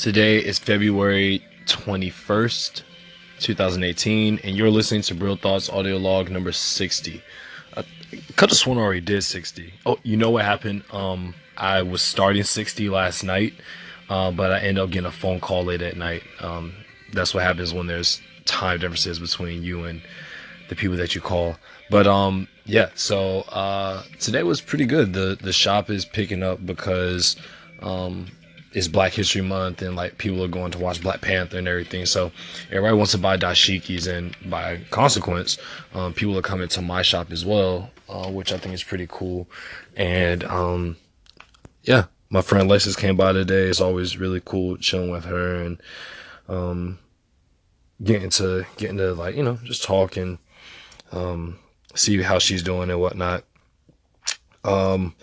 Today is February 21st, 2018, and you're listening to Real Thoughts audio log number 60. I could have sworn I already did 60. Oh, you know what happened? Um, I was starting 60 last night, uh, but I ended up getting a phone call late at night. Um, that's what happens when there's time differences between you and the people that you call. But um, yeah. So uh, today was pretty good. The the shop is picking up because um, it's Black History Month and like people are going to watch Black Panther and everything. So everybody wants to buy dashikis, and by consequence, um, people are coming to my shop as well, uh, which I think is pretty cool. And um, yeah, my friend Lexus came by today. It's always really cool chilling with her and um, getting to getting to like you know just talking, um, see how she's doing and whatnot. Um,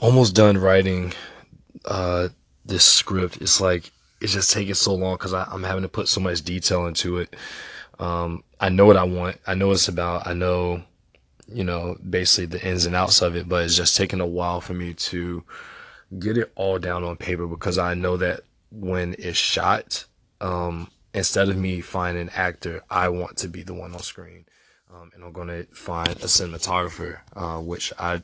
almost done writing uh this script. It's like it's just taking so long because I'm having to put so much detail into it. Um, I know what I want. I know what it's about. I know, you know, basically the ins and outs of it, but it's just taking a while for me to get it all down on paper because I know that when it's shot, um, instead of me finding an actor, I want to be the one on screen. Um, and I'm going to find a cinematographer, uh, which I,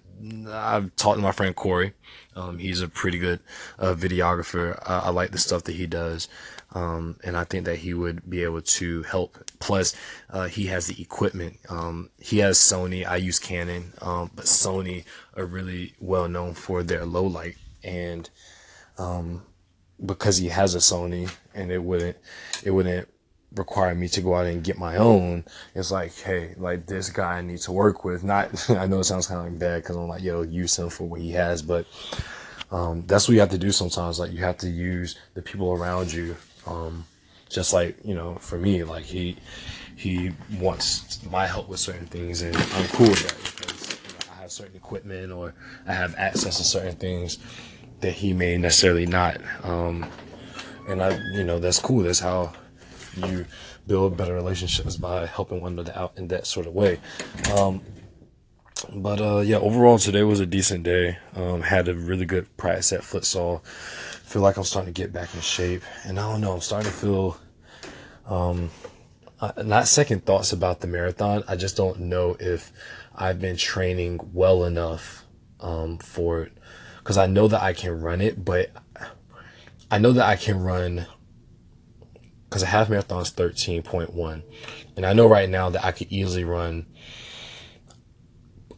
I've talked to my friend Corey. Um, he's a pretty good uh, videographer. I, I, like the stuff that he does. Um, and I think that he would be able to help. Plus, uh, he has the equipment. Um, he has Sony. I use Canon, um, but Sony are really well known for their low light. And um, because he has a Sony, and it wouldn't, it wouldn't require me to go out and get my own. It's like, hey, like this guy I need to work with. Not, I know it sounds kind of bad because I'm like, yo, use him for what he has, but um, that's what you have to do sometimes. Like you have to use the people around you. Um, just like you know, for me, like he he wants my help with certain things, and I'm cool with that because you know, I have certain equipment or I have access to certain things that he may necessarily not. Um, and I, you know, that's cool. That's how you build better relationships by helping one another out in that sort of way. Um, but uh, yeah, overall today was a decent day. Um, had a really good practice at futsal. Feel like I'm starting to get back in shape, and I don't know. I'm starting to feel um, not second thoughts about the marathon. I just don't know if I've been training well enough um, for it because I know that I can run it, but I know that I can run because a half marathon is 13.1. And I know right now that I could easily run,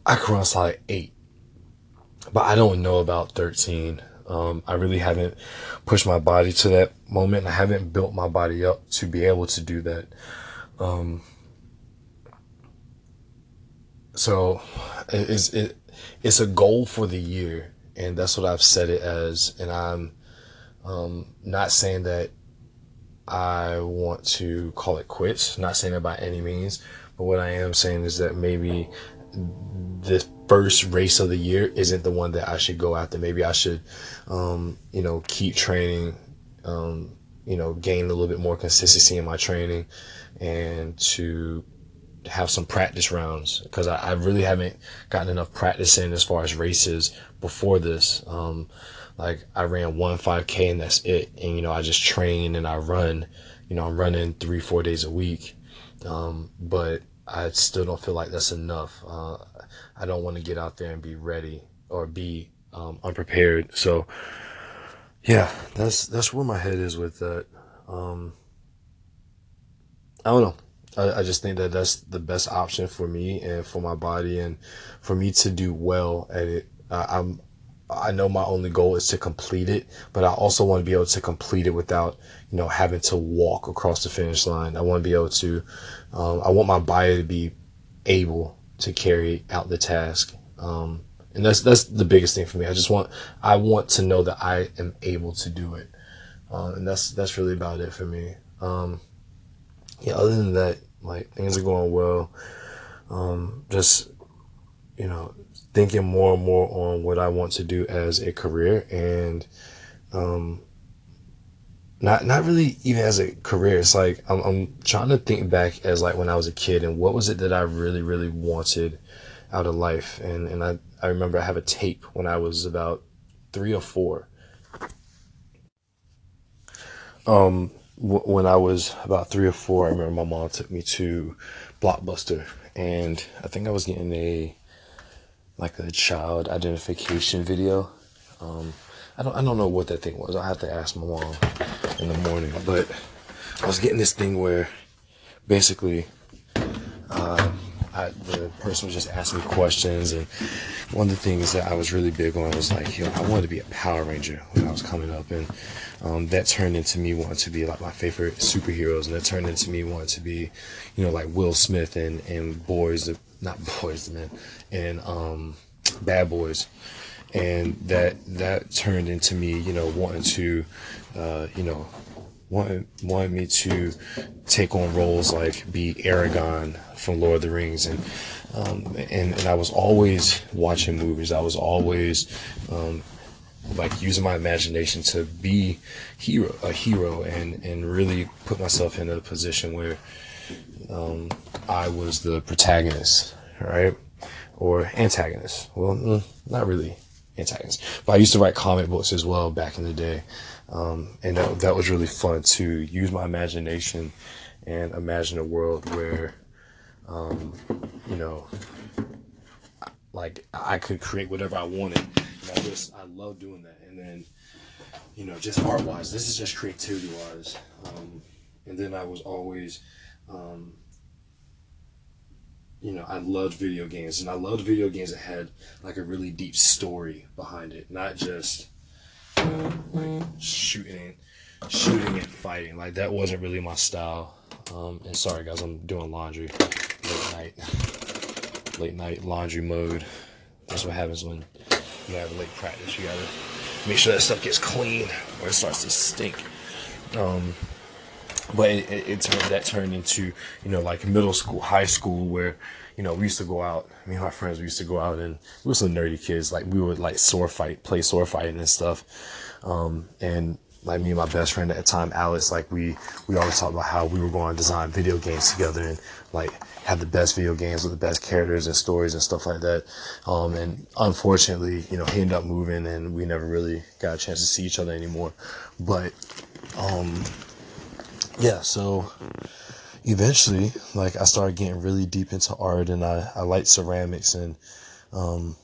I could run like 8. But I don't know about 13. Um, I really haven't pushed my body to that moment. I haven't built my body up to be able to do that. Um, so it's, it, it's a goal for the year. And that's what I've set it as. And I'm um, not saying that I want to call it quits. Not saying that by any means, but what I am saying is that maybe the first race of the year isn't the one that I should go after. Maybe I should, um, you know, keep training, um, you know, gain a little bit more consistency in my training and to have some practice rounds because I, I, really haven't gotten enough practice in as far as races before this. Um, like I ran one 5K and that's it. And, you know, I just train and I run, you know, I'm running three, four days a week. Um, but I still don't feel like that's enough. Uh, I don't want to get out there and be ready or be, um, unprepared. So yeah, that's, that's where my head is with that. Um, I don't know. I, I just think that that's the best option for me and for my body and for me to do well at it. I'm I know my only goal is to complete it, but I also want to be able to complete it without, you know, having to walk across the finish line. I want to be able to, um, I want my body to be able to carry out the task. Um, and that's, that's the biggest thing for me. I just want, I want to know that I am able to do it. Uh, and that's, that's really about it for me. Um, yeah, other than that, like things are going well. Um, just, you know, thinking more and more on what I want to do as a career and um not not really even as a career. It's like I'm, I'm trying to think back as like when I was a kid and what was it that I really really wanted out of life? And and I I remember I have a tape when I was about 3 or 4 Um, when I was about three or four, I remember my mom took me to Blockbuster, and I think I was getting a like a child identification video. Um, I don't I don't know what that thing was. I have to ask my mom in the morning, but I was getting this thing where basically uh, I, the person was just asking me questions, and one of the things that I was really big on was like, you know, I wanted to be a Power Ranger when I was coming up, and um, that turned into me wanting to be like my favorite superheroes, and that turned into me wanting to be, you know, like Will Smith and and boys, not boys, man, and um, Bad Boys, and that that turned into me, you know, wanting to, uh, you know, wanted wanted me to take on roles like be Aragorn from Lord of the Rings, and um, and and I was always watching movies. I was always um, like using my imagination to be hero a hero and and really put myself in a position where um, I was the protagonist, right, or antagonist. Well, mm, not really antagonist, but I used to write comic books as well back in the day. Um, and that, that was really fun to use my imagination and imagine a world where, um, you know, like I could create whatever I wanted. And I just, I love doing that. And then, you know, just art wise, this is just creativity wise. Um, and then I was always, um, you know, I loved video games and I loved video games that had like a really deep story behind it, not just, like shooting, shooting and fighting. Like that wasn't really my style. Um, and sorry guys, I'm doing laundry late night, late night laundry mode. That's what happens when you have a late practice. You gotta make sure that stuff gets clean or it starts to stink. Um, but it, it, it, turned that turned into you know like middle school, high school, where you know we used to go out. Me and my friends we used to go out and we were some nerdy kids. Like we would like sword fight, play sword fighting and stuff. Um, and like me and my best friend at the time, Alex, like we we always talked about how we were going to design video games together and like have the best video games with the best characters and stories and stuff like that. Um, and unfortunately, you know, he ended up moving and we never really got a chance to see each other anymore. But um, yeah, so eventually, like I started getting really deep into art and I, I liked ceramics and um,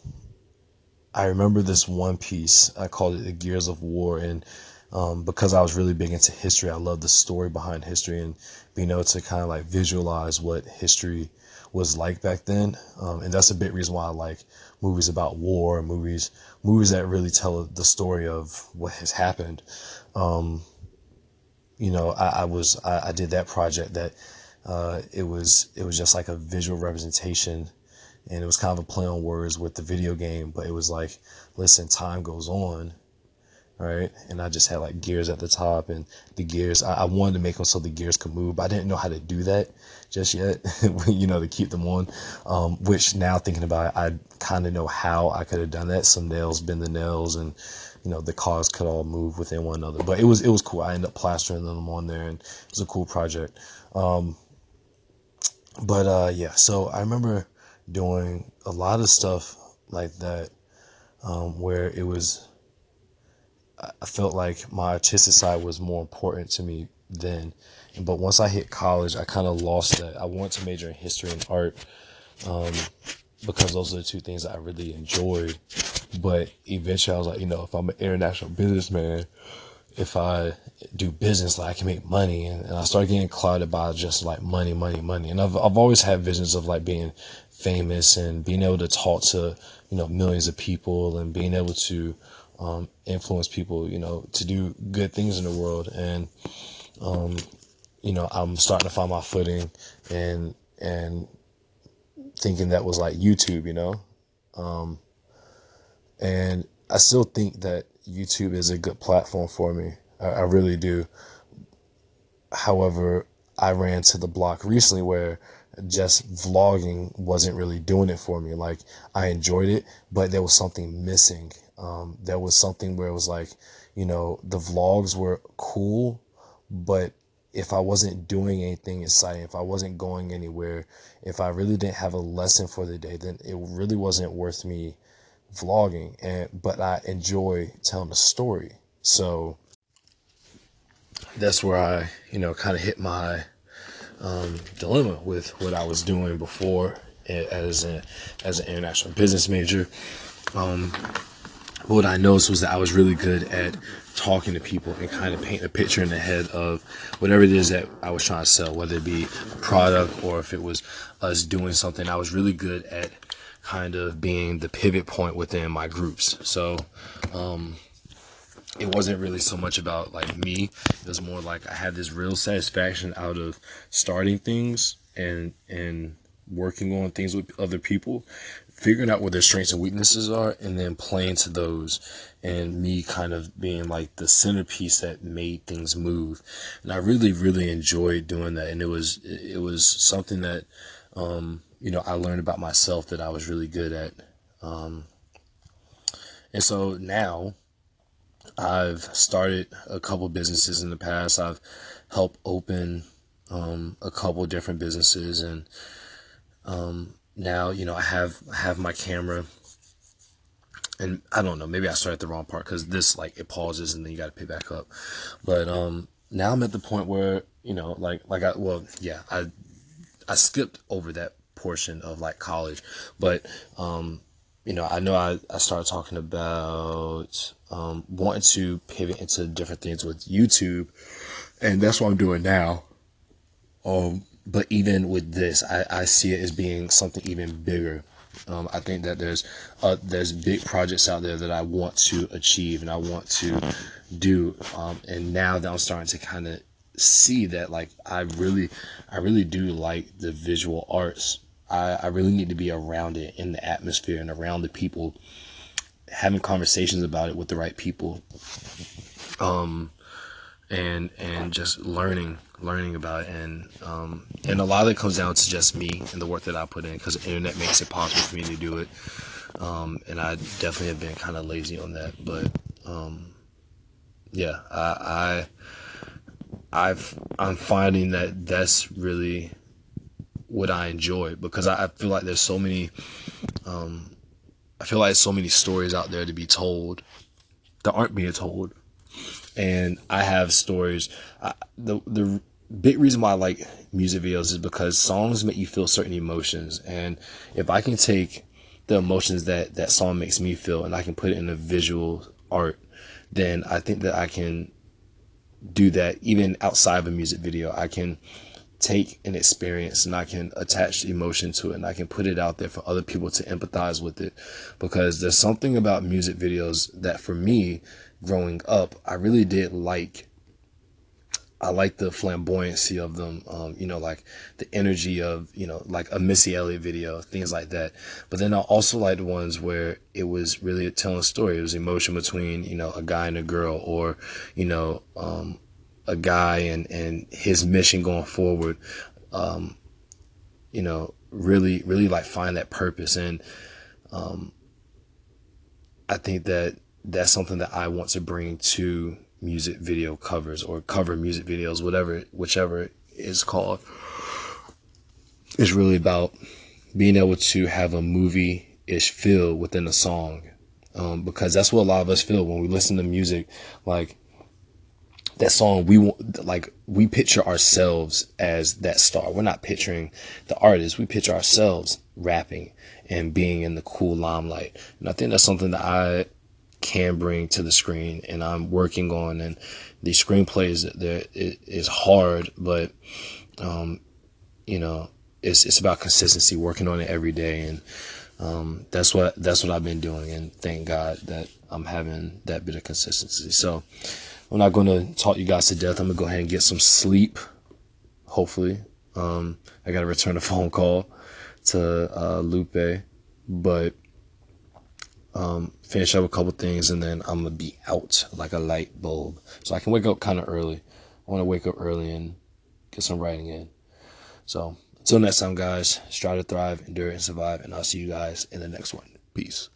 I remember this one piece. I called it the Gears of War, and um, because I was really big into history, I love the story behind history and being able to kind of like visualize what history was like back then. Um, and that's a big reason why I like movies about war, movies movies that really tell the story of what has happened. Um, you know, I, I was I, I, did that project that uh, it was it was just like a visual representation and it was kind of a play on words with the video game, but it was like, listen, time goes on, right? And I just had like gears at the top and the gears. I, I wanted to make them so the gears could move, but I didn't know how to do that just yet, you know, to keep them on. Um, which now thinking about it, I kind of know how I could have done that. Some nails, bend the nails, and you know the cars could all move within one another. But it was it was cool. I ended up plastering them on there, and it was a cool project. Um, but uh, yeah, so I remember doing a lot of stuff like that um, where it was I felt like my artistic side was more important to me then. But once I hit college, I kind of lost that. I wanted to major in history and art um, because those are the two things I really enjoyed. But eventually, I was like, you know, if I'm an international businessman, if I do business, like I can make money. And, and I started getting clouded by just like money, money, money. And I've, I've always had visions of like being famous and being able to talk to, you know, millions of people and being able to, um, influence people, you know, to do good things in the world. And, um, you know, I'm starting to find my footing and, and thinking that was like YouTube, you know? Um, and I still think that YouTube is a good platform for me. I, I really do. However, I ran to the block recently where just vlogging wasn't really doing it for me. Like I enjoyed it, but there was something missing. Um, there was something where it was like, you know, the vlogs were cool, but if I wasn't doing anything exciting, if I wasn't going anywhere, if I really didn't have a lesson for the day, then it really wasn't worth me vlogging. And but I enjoy telling a story. So that's where I, you know, kind of hit my um, dilemma with what I was doing before as a, as an international business major. Um, what I noticed was that I was really good at talking to people and kind of painting a picture in the head of whatever it is that I was trying to sell, whether it be a product or if it was us doing something. I was really good at kind of being the pivot point within my groups. So, um, it wasn't really so much about like me. It was more like I had this real satisfaction out of starting things and and working on things with other people, figuring out what their strengths and weaknesses are, and then playing to those. And me kind of being like the centerpiece that made things move. And I really, really enjoyed doing that. And it was it was something that um, you know I learned about myself that I was really good at. Um, and so now I've started a couple businesses in the past. I've helped open um, a couple different businesses, and um, now you know I have I have my camera. And I don't know, maybe I started the wrong part because this like it pauses and then you got to pick back up. But um, now I'm at the point where you know, like like I well yeah I I skipped over that portion of like college, but um, you know, I know I, I started talking about um, wanting to pivot into different things with YouTube, and that's what I'm doing now. Um, but even with this, I, I see it as being something even bigger. Um, I think that there's uh, there's big projects out there that I want to achieve and I want to do. Um, and now that I'm starting to kind of see that, like I really, I really do like the visual arts I, I really need to be around it in the atmosphere and around the people, having conversations about it with the right people. Um, and and just learning learning about it and um, and a lot of it comes down to just me and the work that I put in because the internet makes it possible for me to do it um, and I definitely have been kind of lazy on that but um, yeah I, I I've I'm finding that that's really what I enjoy? Because I, I feel like there's so many um, I feel like so many stories out there to be told that aren't being told. And I have stories I, the the big reason why I like music videos is because songs make you feel certain emotions. And if I can take the emotions that that song makes me feel and I can put it in a visual art then I think that I can do that even outside of a music video. I can take an experience and I can attach emotion to it and I can put it out there for other people to empathize with it because there's something about music videos that for me growing up I really did like I like the flamboyancy of them, um, you know, like the energy of, you know, like a Missy Elliott video, things like that. But then I also like the ones where it was really telling a story. It was emotion between, you know, a guy and a girl or, you know, um, a guy and, and his mission going forward, um, you know, really, really like find that purpose. And, um, I think that that's something that I want to bring to music video covers or cover music videos, whatever, whichever is called. is really about being able to have a movie ish feel within a song. Um, because that's what a lot of us feel when we listen to music. Like, that song we want like we picture ourselves as that star. We're not picturing the artist. We picture ourselves rapping and being in the cool limelight. And i think that's something that i can bring to the screen and i'm working on and the screenplays there it is hard but um you know it's it's about consistency working on it every day and um, that's what that's what I've been doing, and thank God that I'm having that bit of consistency. So, I'm not going to talk you guys to death. I'm going to go ahead and get some sleep, hopefully. Um, I got to return a phone call to uh, Lupe, but um, finish up a couple things and then I'm going to be out like a light bulb. So I can wake up kind of early. I want to wake up early and get some writing in. So until next time, guys, strive to thrive, endure, and survive. And I'll see you guys in the next one. Peace.